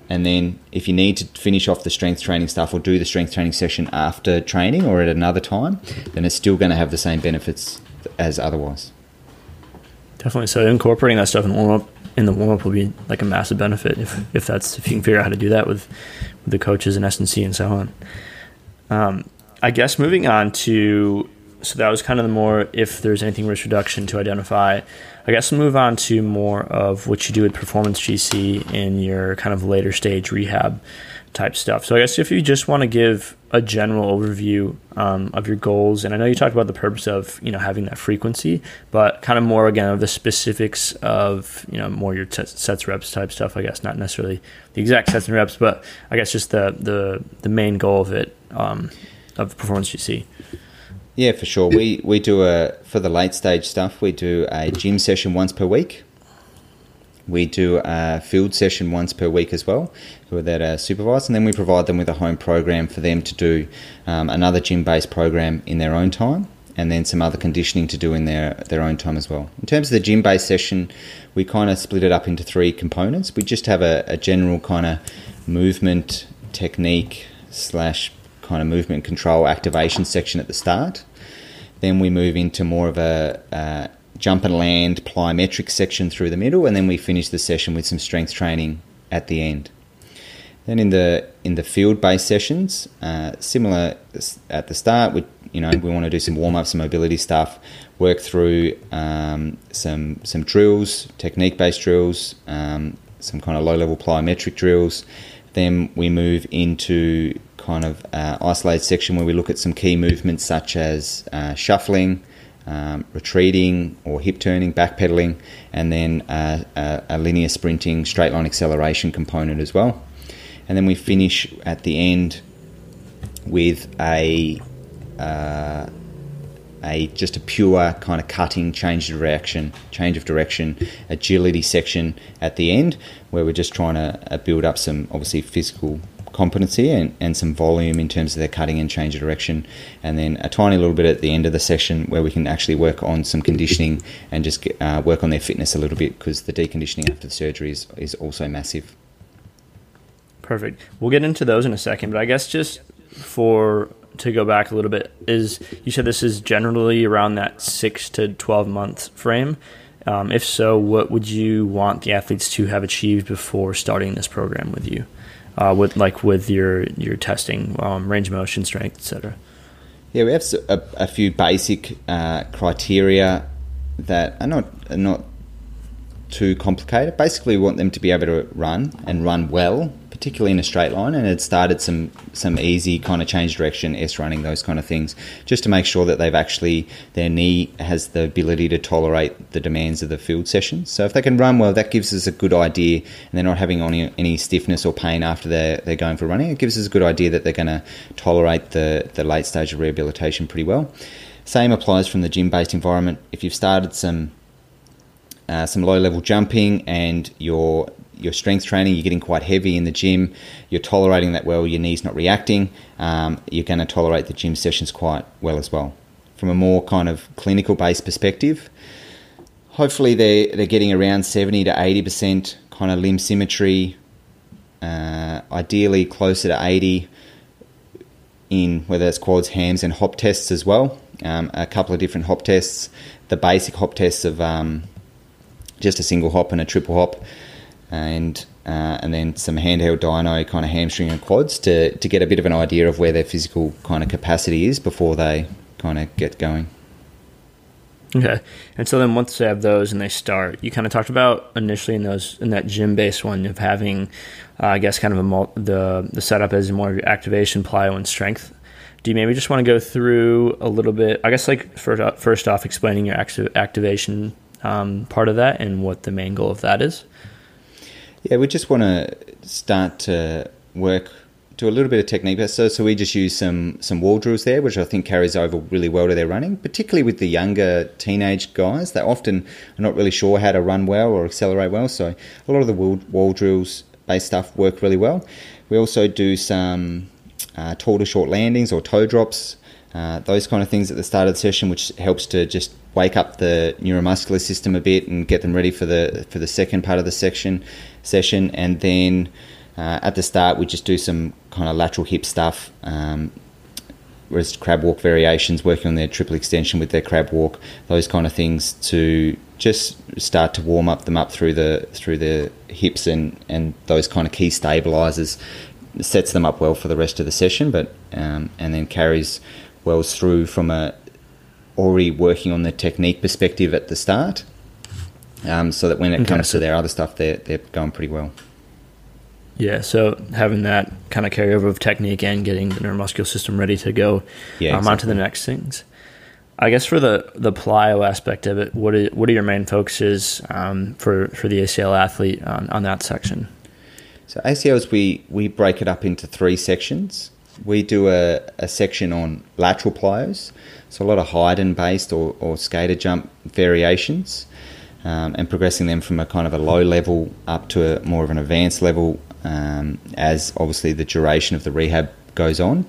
and then if you need to finish off the strength training stuff or do the strength training session after training or at another time, then it's still going to have the same benefits as otherwise.
Definitely. So incorporating that stuff in warm up in the warm up will be like a massive benefit if if that's if you can figure out how to do that with, with the coaches and S and C and so on. Um, I guess moving on to so that was kind of the more if there's anything risk reduction to identify. I guess we'll move on to more of what you do with performance GC in your kind of later stage rehab type stuff. So I guess if you just want to give a general overview um, of your goals, and I know you talked about the purpose of you know having that frequency, but kind of more again of the specifics of you know more your t- sets reps type stuff. I guess not necessarily the exact sets and reps, but I guess just the the the main goal of it um, of performance GC.
Yeah, for sure. We we do a for the late stage stuff. We do a gym session once per week. We do a field session once per week as well, that are supervised, and then we provide them with a home program for them to do um, another gym-based program in their own time, and then some other conditioning to do in their their own time as well. In terms of the gym-based session, we kind of split it up into three components. We just have a, a general kind of movement technique slash kind of movement control activation section at the start. Then we move into more of a, a jump and land plyometric section through the middle, and then we finish the session with some strength training at the end. Then in the in the field based sessions, uh, similar at the start, we you know we want to do some warm up, some mobility stuff, work through um, some some drills, technique based drills, um, some kind of low level plyometric drills. Then we move into kind of uh, isolated section where we look at some key movements such as uh, shuffling, um, retreating or hip turning, backpedaling, and then uh, a, a, linear sprinting straight line acceleration component as well. And then we finish at the end with a uh, a just a pure kind of cutting change of direction, change of direction, agility section at the end, where we're just trying to uh, build up some obviously physical competency and, and some volume in terms of their cutting and change of direction, and then a tiny little bit at the end of the session where we can actually work on some conditioning and just get, uh, work on their fitness a little bit because the deconditioning after the surgery is, is also massive.
Perfect. We'll get into those in a second, but I guess just for to go back a little bit is you said this is generally around that six to 12 month frame. Um, if so, what would you want the athletes to have achieved before starting this program with you? Uh, with like with your your testing, um, range of motion, strength, etc.
Yeah, we have a, a few basic uh, criteria that are not are not too complicated. Basically, we want them to be able to run and run well particularly in a straight line, and had started some some easy kind of change direction, S running, those kind of things, just to make sure that they've actually their knee has the ability to tolerate the demands of the field session. So if they can run well, that gives us a good idea, and they're not having any, any stiffness or pain after they're they're going for running. It gives us a good idea that they're going to tolerate the the late stage of rehabilitation pretty well. Same applies from the gym based environment. If you've started some uh, some low level jumping and you're your strength training, you're getting quite heavy in the gym, you're tolerating that well, your knee's not reacting, um, you're going to tolerate the gym sessions quite well as well. From a more kind of clinical based perspective, hopefully they're, they're getting around 70 to 80% kind of limb symmetry, uh, ideally closer to 80 in whether it's quads, hams, and hop tests as well. Um, a couple of different hop tests, the basic hop tests of um, just a single hop and a triple hop and uh, and then some handheld dyno kind of hamstring and quads to, to get a bit of an idea of where their physical kind of capacity is before they kind of get going.
Okay, and so then once they have those and they start, you kind of talked about initially in those in that gym based one of having, uh, I guess, kind of a mul- the the setup as more of your activation, plyo, and strength. Do you maybe just want to go through a little bit? I guess like first off, first off explaining your activation um, part of that and what the main goal of that is.
Yeah, we just want to start to work do a little bit of technique. So, so we just use some some wall drills there, which I think carries over really well to their running, particularly with the younger teenage guys. They often are not really sure how to run well or accelerate well. So a lot of the wall, wall drills based stuff work really well. We also do some uh, tall to short landings or toe drops, uh, those kind of things at the start of the session, which helps to just wake up the neuromuscular system a bit and get them ready for the for the second part of the section session, and then uh, at the start we just do some kind of lateral hip stuff. Um, crab walk variations, working on their triple extension with their crab walk, those kind of things to just start to warm up them up through the through the hips and and those kind of key stabilizers sets them up well for the rest of the session, but um, and then carries wells through from a already working on the technique perspective at the start um, so that when it okay. comes to their other stuff, they're, they're going pretty well.
Yeah, so having that kind of carryover of technique and getting the neuromuscular system ready to go yeah, um, exactly. onto the next things. I guess for the the plyo aspect of it, what are, what are your main focuses um, for for the ACL athlete on, on that section?
So ACLs we we break it up into three sections. We do a, a section on lateral plyos, so a lot of Heiden based or, or skater jump variations um, and progressing them from a kind of a low level up to a more of an advanced level um, as obviously the duration of the rehab goes on.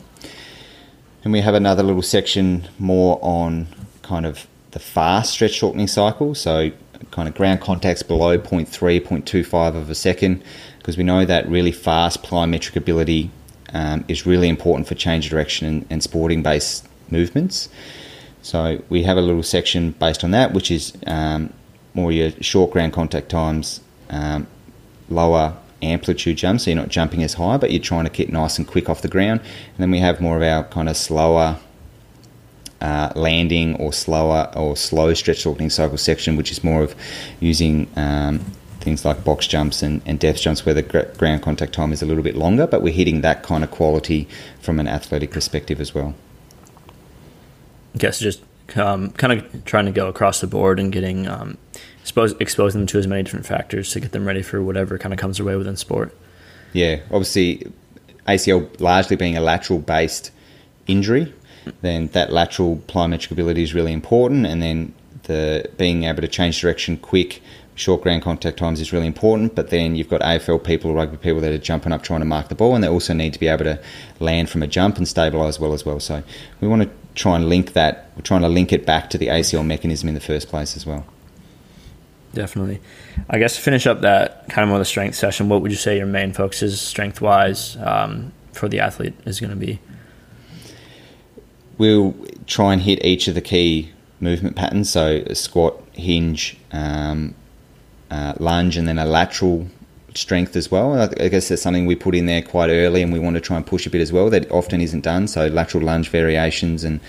And we have another little section more on kind of the fast stretch shortening cycle, so kind of ground contacts below 0.3, 0.25 of a second, because we know that really fast plyometric ability um, is really important for change of direction and, and sporting based movements. So we have a little section based on that, which is um, more your short ground contact times, um, lower amplitude jumps, so you're not jumping as high, but you're trying to keep nice and quick off the ground. And then we have more of our kind of slower uh, landing or slower or slow stretch shortening cycle section, which is more of using um, things like box jumps and, and depth jumps where the gr- ground contact time is a little bit longer, but we're hitting that kind of quality from an athletic perspective as well.
I guess just um, kind of trying to go across the board and getting um, expose, exposing them to as many different factors to get them ready for whatever kind of comes their way within sport.
Yeah, obviously ACL largely being a lateral based injury, then that lateral plyometric ability is really important, and then the being able to change direction quick. Short ground contact times is really important, but then you've got AFL people, rugby people that are jumping up trying to mark the ball, and they also need to be able to land from a jump and stabilise well as well. So we want to try and link that. We're trying to link it back to the ACL mechanism in the first place as well.
Definitely. I guess to finish up that kind of more the strength session, what would you say your main focus is strength wise um, for the athlete is going to be?
We'll try and hit each of the key movement patterns. So a squat, hinge, um, uh, lunge, and then a lateral strength as well. I guess that's something we put in there quite early, and we want to try and push a bit as well. That often isn't done. So lateral lunge variations and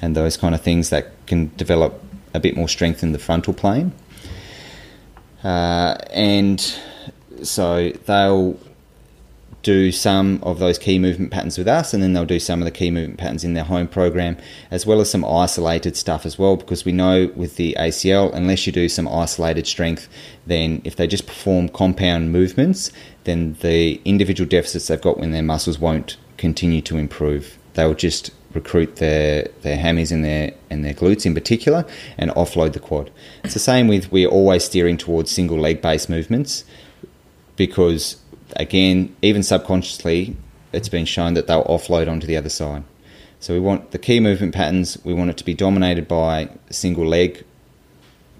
and those kind of things that can develop a bit more strength in the frontal plane. Uh, and so they'll do some of those key movement patterns with us, and then they'll do some of the key movement patterns in their home program, as well as some isolated stuff as well. Because we know with the ACL, unless you do some isolated strength, then if they just perform compound movements, then the individual deficits they've got when their muscles won't continue to improve. They'll just recruit their their hammies and their and their glutes in particular, and offload the quad. It's the same with we're always steering towards single leg based movements because again, even subconsciously, it's been shown that they'll offload onto the other side. So we want the key movement patterns. We want it to be dominated by single leg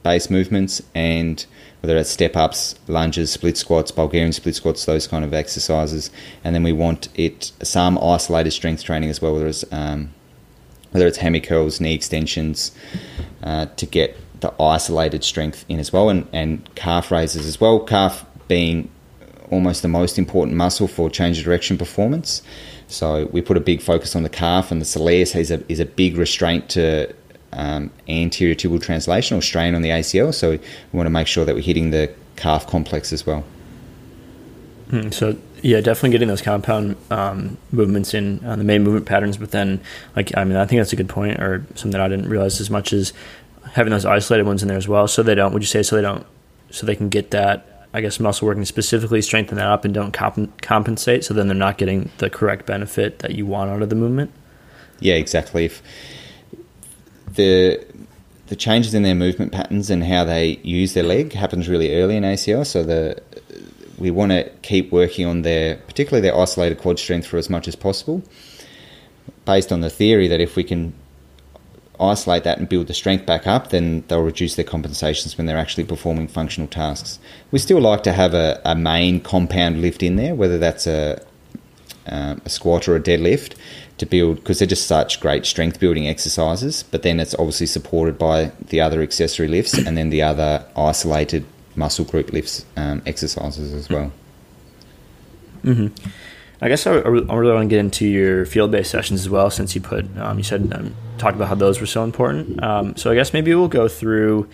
base movements and whether it's step ups, lunges, split squats, Bulgarian split squats, those kind of exercises. And then we want it some isolated strength training as well, whether it's um, whether it's hammy curls, knee extensions, uh, to get the isolated strength in as well, and, and calf raises as well. Calf being almost the most important muscle for change of direction performance. So we put a big focus on the calf, and the soleus is a, is a big restraint to um, anterior tibial translation or strain on the ACL. So we want to make sure that we're hitting the calf complex as well.
Hmm, so yeah, definitely getting those compound um, movements in uh, the main movement patterns. But then, like I mean, I think that's a good point, or something that I didn't realize as much as having those isolated ones in there as well. So they don't. Would you say so they don't? So they can get that I guess muscle working specifically strengthen that up and don't comp- compensate, so then they're not getting the correct benefit that you want out of the movement.
Yeah, exactly. If the the changes in their movement patterns and how they use their leg happens really early in ACL, so the we want to keep working on their particularly their isolated quad strength for as much as possible, based on the theory that if we can isolate that and build the strength back up, then they'll reduce their compensations when they're actually performing functional tasks. We still like to have a, a main compound lift in there, whether that's a, um, a squat or a deadlift, to build because they're just such great strength building exercises. But then it's obviously supported by the other accessory lifts and then the other isolated muscle group lifts um, exercises as well.
Mm-hmm. I guess I, I really want to get into your field based sessions as well, since you put um, you said um, talked about how those were so important. Um, so I guess maybe we'll go through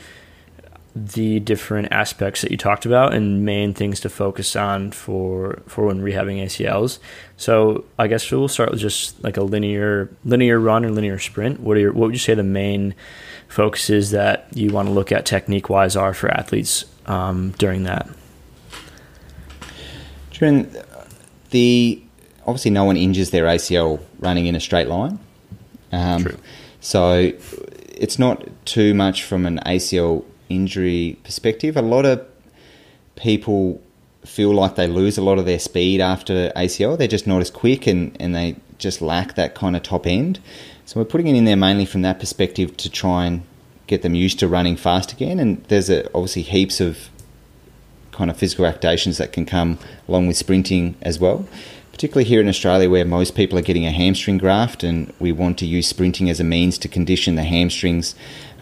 the different aspects that you talked about and main things to focus on for for when rehabbing ACLs. So I guess we'll start with just like a linear linear run or linear sprint. What are your, what would you say the main focuses that you want to look at technique wise are for athletes um, during that?
During the obviously no one injures their ACL running in a straight line. Um. So it's not too much from an ACL injury perspective. A lot of people feel like they lose a lot of their speed after ACL. They're just not as quick and, and they just lack that kind of top end. So we're putting it in there mainly from that perspective to try and get them used to running fast again. And there's a, obviously heaps of kind of physical activations that can come along with sprinting as well. Particularly here in Australia, where most people are getting a hamstring graft, and we want to use sprinting as a means to condition the hamstrings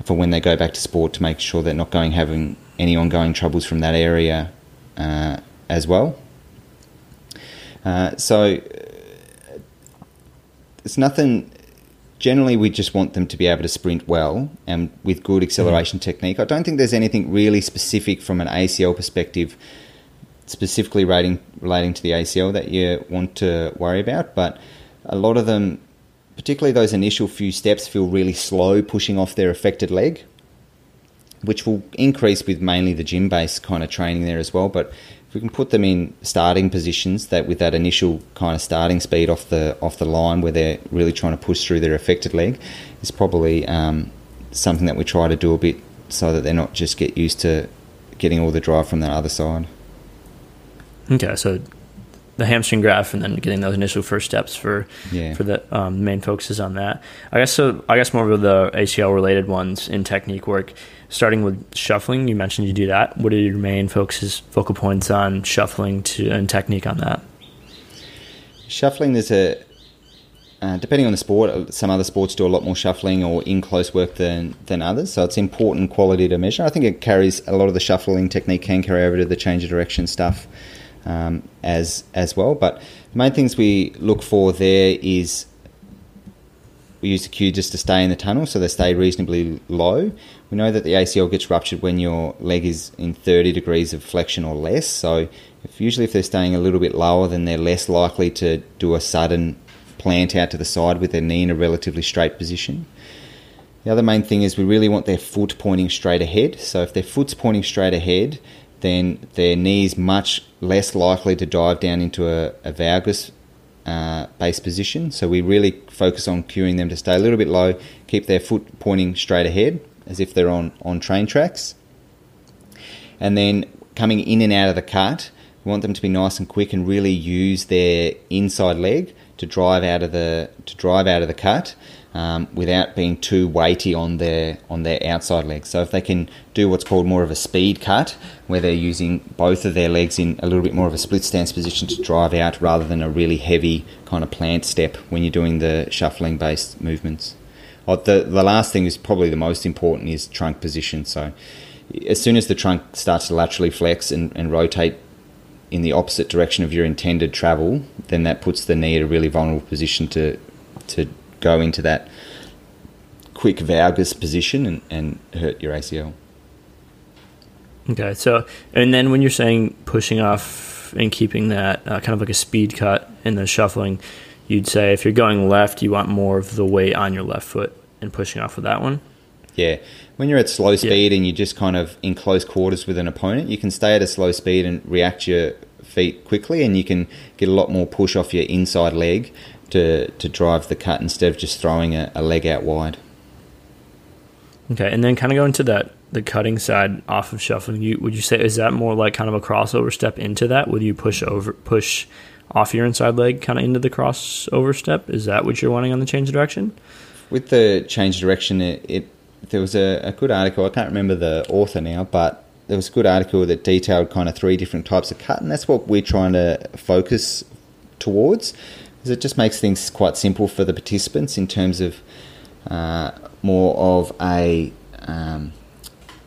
for when they go back to sport to make sure they're not going having any ongoing troubles from that area uh, as well. Uh, so it's nothing generally we just want them to be able to sprint well and with good acceleration mm. technique. I don't think there's anything really specific from an ACL perspective, specifically rating, relating to the ACL that you want to worry about, but a lot of them, particularly those initial few steps, feel really slow pushing off their affected leg which will increase with mainly the gym based kind of training there as well. But we can put them in starting positions that with that initial kind of starting speed off the off the line where they're really trying to push through their affected leg is probably um, something that we try to do a bit so that they're not just get used to getting all the drive from that other side.
Okay, so the hamstring graft and then getting those initial first steps for
yeah.
for the um, main focuses on that. I guess so. I guess more of the ACL related ones in technique work starting with shuffling, you mentioned you do that. What are your main focuses, focal points on shuffling to and technique on that?
Shuffling, there's a uh, depending on the sport, some other sports do a lot more shuffling or in close work than than others. So it's important quality to measure. I think it carries a lot of the shuffling technique can carry over to the change of direction stuff um, as as well. But the main things we look for there is we use the cue just to stay in the tunnel, so they stay reasonably low. We know that the ACL gets ruptured when your leg is in 30 degrees of flexion or less. So, if usually if they're staying a little bit lower, then they're less likely to do a sudden plant out to the side with their knee in a relatively straight position. The other main thing is we really want their foot pointing straight ahead. So, if their foot's pointing straight ahead, then their knee is much less likely to dive down into a, a valgus uh, base position. So we really focus on cueing them to stay a little bit low, keep their foot pointing straight ahead, as if they're on, on train tracks. And then coming in and out of the cut, we want them to be nice and quick and really use their inside leg to drive out of the to drive out of the cut um, without being too weighty on their on their outside legs. So if they can do what's called more of a speed cut, where they're using both of their legs in a little bit more of a split stance position to drive out, rather than a really heavy kind of plant step when you're doing the shuffling based movements. Oh, the the last thing is probably the most important is trunk position. So as soon as the trunk starts to laterally flex and, and rotate in the opposite direction of your intended travel, then that puts the knee at a really vulnerable position to to go into that quick valgus position and, and hurt your ACL.
Okay, so and then when you're saying pushing off and keeping that uh, kind of like a speed cut in the shuffling, you'd say if you're going left, you want more of the weight on your left foot and pushing off with that one.
Yeah, when you're at slow speed yeah. and you're just kind of in close quarters with an opponent, you can stay at a slow speed and react your feet quickly, and you can get a lot more push off your inside leg to to drive the cut instead of just throwing a, a leg out wide.
Okay, and then kind of going to that the cutting side off of shuffling. You would you say is that more like kind of a crossover step into that? Would you push over push off your inside leg kind of into the crossover step? Is that what you're wanting on the change of direction?
With the change of direction, it, it there was a, a, good article. I can't remember the author now, but there was a good article that detailed kind of three different types of cut, and that's what we're trying to focus towards. Because it just makes things quite simple for the participants in terms of uh, more of a um,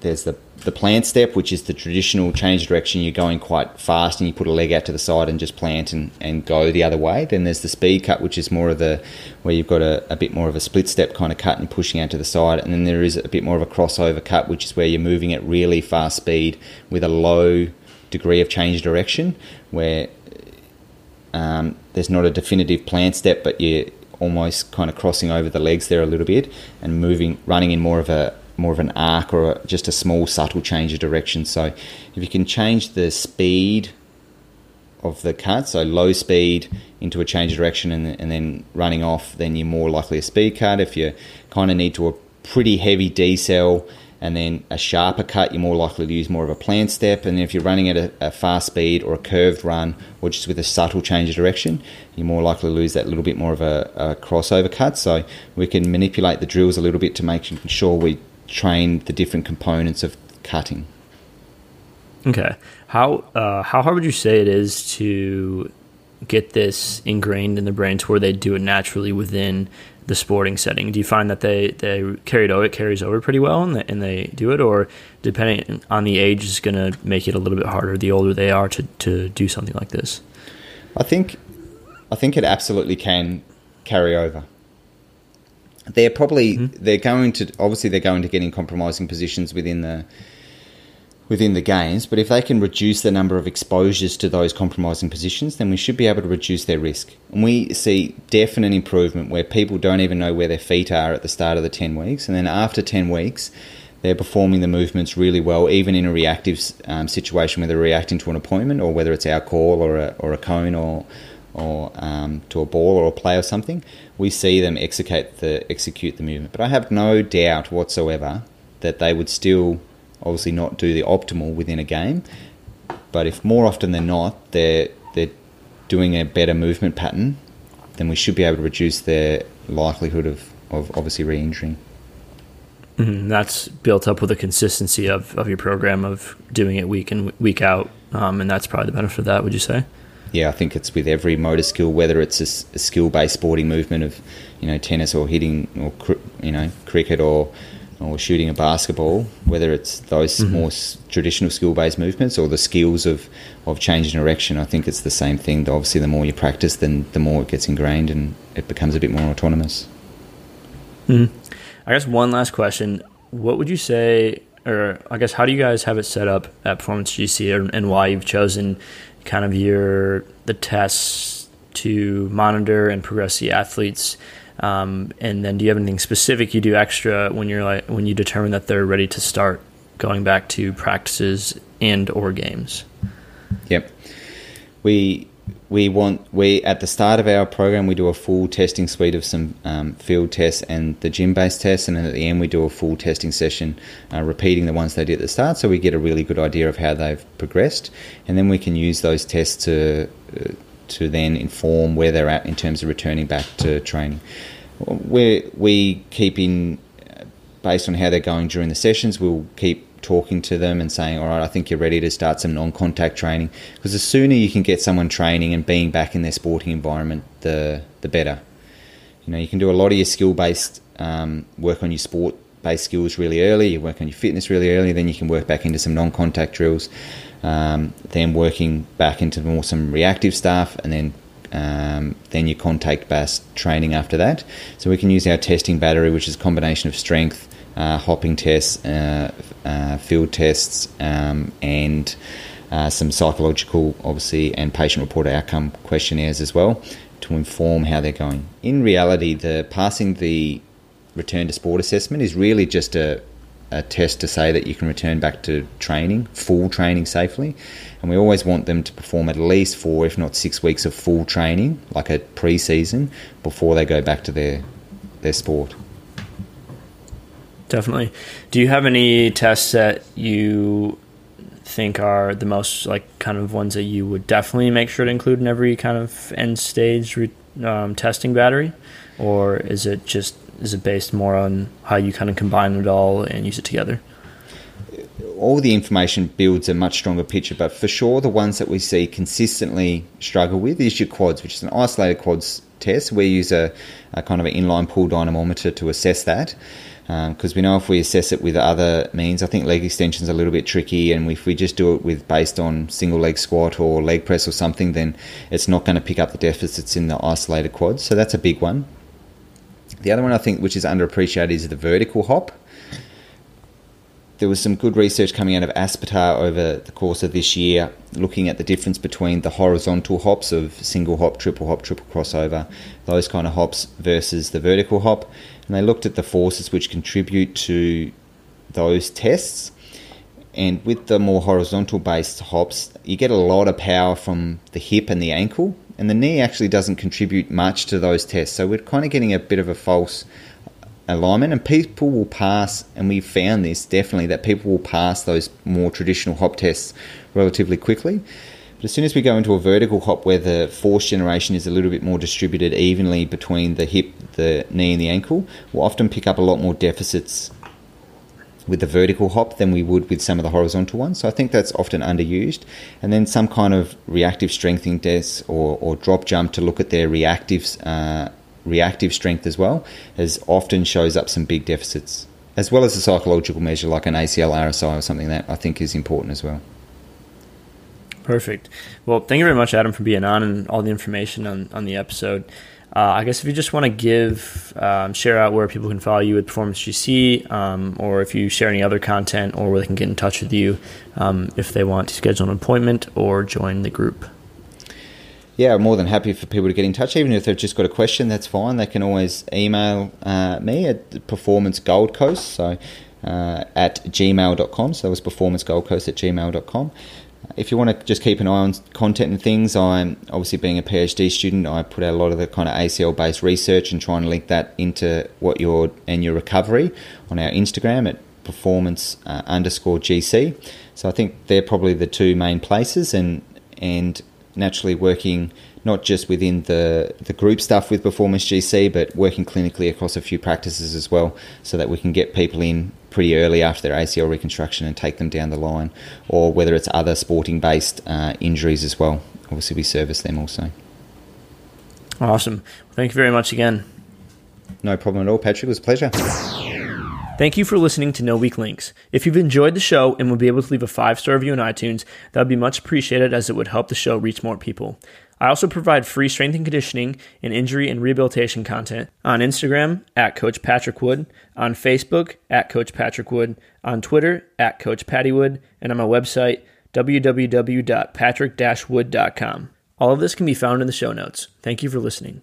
there's the the plant step, which is the traditional change direction. You're going quite fast and you put a leg out to the side and just plant and, and go the other way. Then there's the speed cut, which is more of the where you've got a, a bit more of a split step kind of cut and pushing out to the side. And then there is a bit more of a crossover cut, which is where you're moving at really fast speed with a low degree of change direction, where um, there's not a definitive plant step, but you're almost kind of crossing over the legs there a little bit and moving, running in more of a more of an arc or a, just a small subtle change of direction. So if you can change the speed of the cut, so low speed into a change of direction and, and then running off, then you're more likely a speed cut. If you kind of need to a pretty heavy decel and then a sharper cut, you're more likely to use more of a plant step. And if you're running at a, a, fast speed or a curved run, or just with a subtle change of direction, you're more likely to lose that little bit more of a, a crossover cut. So we can manipulate the drills a little bit to make sure we train the different components of cutting.
Okay, how uh, how hard would you say it is to get this ingrained in the brain to where they do it naturally within the sporting setting? Do you find that they they carry it over, it carries over pretty well and they, and they do it, or depending on the age is going to make it a little bit harder the older they are to to do something like this?
I think I think it absolutely can carry over. they're probably mm-hmm. they're going to obviously they're going to get in compromising positions within the within the games, but if they can reduce the number of exposures to those compromising positions, then we should be able to reduce their risk. And we see definite improvement where people don't even know where their feet are at the start of the 10 weeks, and then after 10 weeks, they're performing the movements really well, even in a reactive um, situation whether reacting to an appointment or whether it's our call or a, or a cone or, or um, to a ball or a play or something. We see them execute the, execute the movement. But I have no doubt whatsoever that they would still obviously not do the optimal within a game. But if more often than not they're they're doing a better movement pattern, then we should be able to reduce their likelihood of, of obviously re-injuring.
Mm-hmm. That's built up with the consistency of, of your program of doing it week in week out, um, and that's probably the benefit of that. Would you say?
Yeah, I think it's with every motor skill, whether it's a, a skill-based sporting movement of, you know, tennis or hitting or you know cricket or or shooting a basketball, whether it's those mm-hmm. more traditional skill based movements or the skills of, of changing direction, I think it's the same thing. Obviously, the more you practice, then the more it gets ingrained and it becomes a bit more autonomous.
Mm-hmm. I guess one last question. What would you say, or I guess, how do you guys have it set up at Performance GC and why you've chosen kind of your the tests to monitor and progress the athletes? Um, and then, do you have anything specific you do extra when you're like when you determine that they're ready to start going back to practices and or games?
Yep, we we want we at the start of our program we do a full testing suite of some um, field tests and the gym based tests, and then at the end we do a full testing session, uh, repeating the ones they did at the start, so we get a really good idea of how they've progressed, and then we can use those tests to uh, to then inform where they're at in terms of returning back to training. We we keep in based on how they're going during the sessions. We'll keep talking to them and saying, "All right, I think you're ready to start some non-contact training." Because the sooner you can get someone training and being back in their sporting environment, the the better. You know, you can do a lot of your skill-based um, work on your sport-based skills really early. You work on your fitness really early, then you can work back into some non-contact drills um, then working back into more some reactive stuff, and then um, then your contact based training after that. So we can use our testing battery, which is a combination of strength, uh, hopping tests, uh, uh, field tests, um, and uh, some psychological, obviously, and patient reported outcome questionnaires as well to inform how they're going. In reality, the passing the return to sport assessment is really just a a test to say that you can return back to training, full training safely. And we always want them to perform at least four, if not six weeks of full training, like a pre season, before they go back to their, their sport.
Definitely. Do you have any tests that you think are the most, like, kind of ones that you would definitely make sure to include in every kind of end stage um, testing battery? Or is it just is it based more on how you kind of combine it all and use it together?
All the information builds a much stronger picture, but for sure, the ones that we see consistently struggle with is your quads, which is an isolated quads test. We use a, a kind of an inline pull dynamometer to assess that because um, we know if we assess it with other means, I think leg extension is a little bit tricky, and if we just do it with based on single leg squat or leg press or something, then it's not going to pick up the deficits in the isolated quads. So that's a big one. The other one I think which is underappreciated is the vertical hop. There was some good research coming out of Aspetar over the course of this year, looking at the difference between the horizontal hops of single hop, triple hop, triple crossover, those kind of hops versus the vertical hop. And they looked at the forces which contribute to those tests. And with the more horizontal based hops, you get a lot of power from the hip and the ankle, and the knee actually doesn't contribute much to those tests. So we're kind of getting a bit of a false alignment, and people will pass, and we found this definitely that people will pass those more traditional hop tests relatively quickly. But as soon as we go into a vertical hop where the force generation is a little bit more distributed evenly between the hip, the knee, and the ankle, we'll often pick up a lot more deficits with the vertical hop than we would with some of the horizontal ones. So I think that's often underused. And then some kind of reactive strengthening test or, or drop jump to look at their reactive, uh, reactive strength as well, as often shows up some big deficits, as well as a psychological measure like an ACL RSI or something that I think is important as well.
Perfect. Well, thank you very much, Adam, for being on and all the information on, on the episode. Uh, I guess if you just want to give, um, share out where people can follow you with Performance GC, um, or if you share any other content, or where they can get in touch with you um, if they want to schedule an appointment or join the group.
Yeah, I'm more than happy for people to get in touch. Even if they've just got a question, that's fine. They can always email uh, me at Performance Gold Coast, so uh, at gmail.com. So that was Performance Gold Coast at gmail.com if you want to just keep an eye on content and things, I'm obviously being a PhD student. I put out a lot of the kind of ACL based research and try and link that into what your and your recovery on our Instagram at performance uh, underscore GC. So I think they're probably the two main places, and and naturally working not just within the, the group stuff with Performance GC, but working clinically across a few practices as well, so that we can get people in pretty early after their ACL reconstruction and take them down the line, or whether it's other sporting based uh, injuries as well. Obviously, we service them also.
Awesome. Thank you very much again.
No problem at all, Patrick. It was a pleasure.
Thank you for listening to No Weak Links. If you've enjoyed the show and would be able to leave a five star review on iTunes, that would be much appreciated as it would help the show reach more people. I also provide free strength and conditioning and injury and rehabilitation content on Instagram at Coach Patrick Wood, on Facebook at Coach Patrick Wood, on Twitter at Coach Patty Wood, and on my website www.patrick-wood.com. All of this can be found in the show notes. Thank you for listening.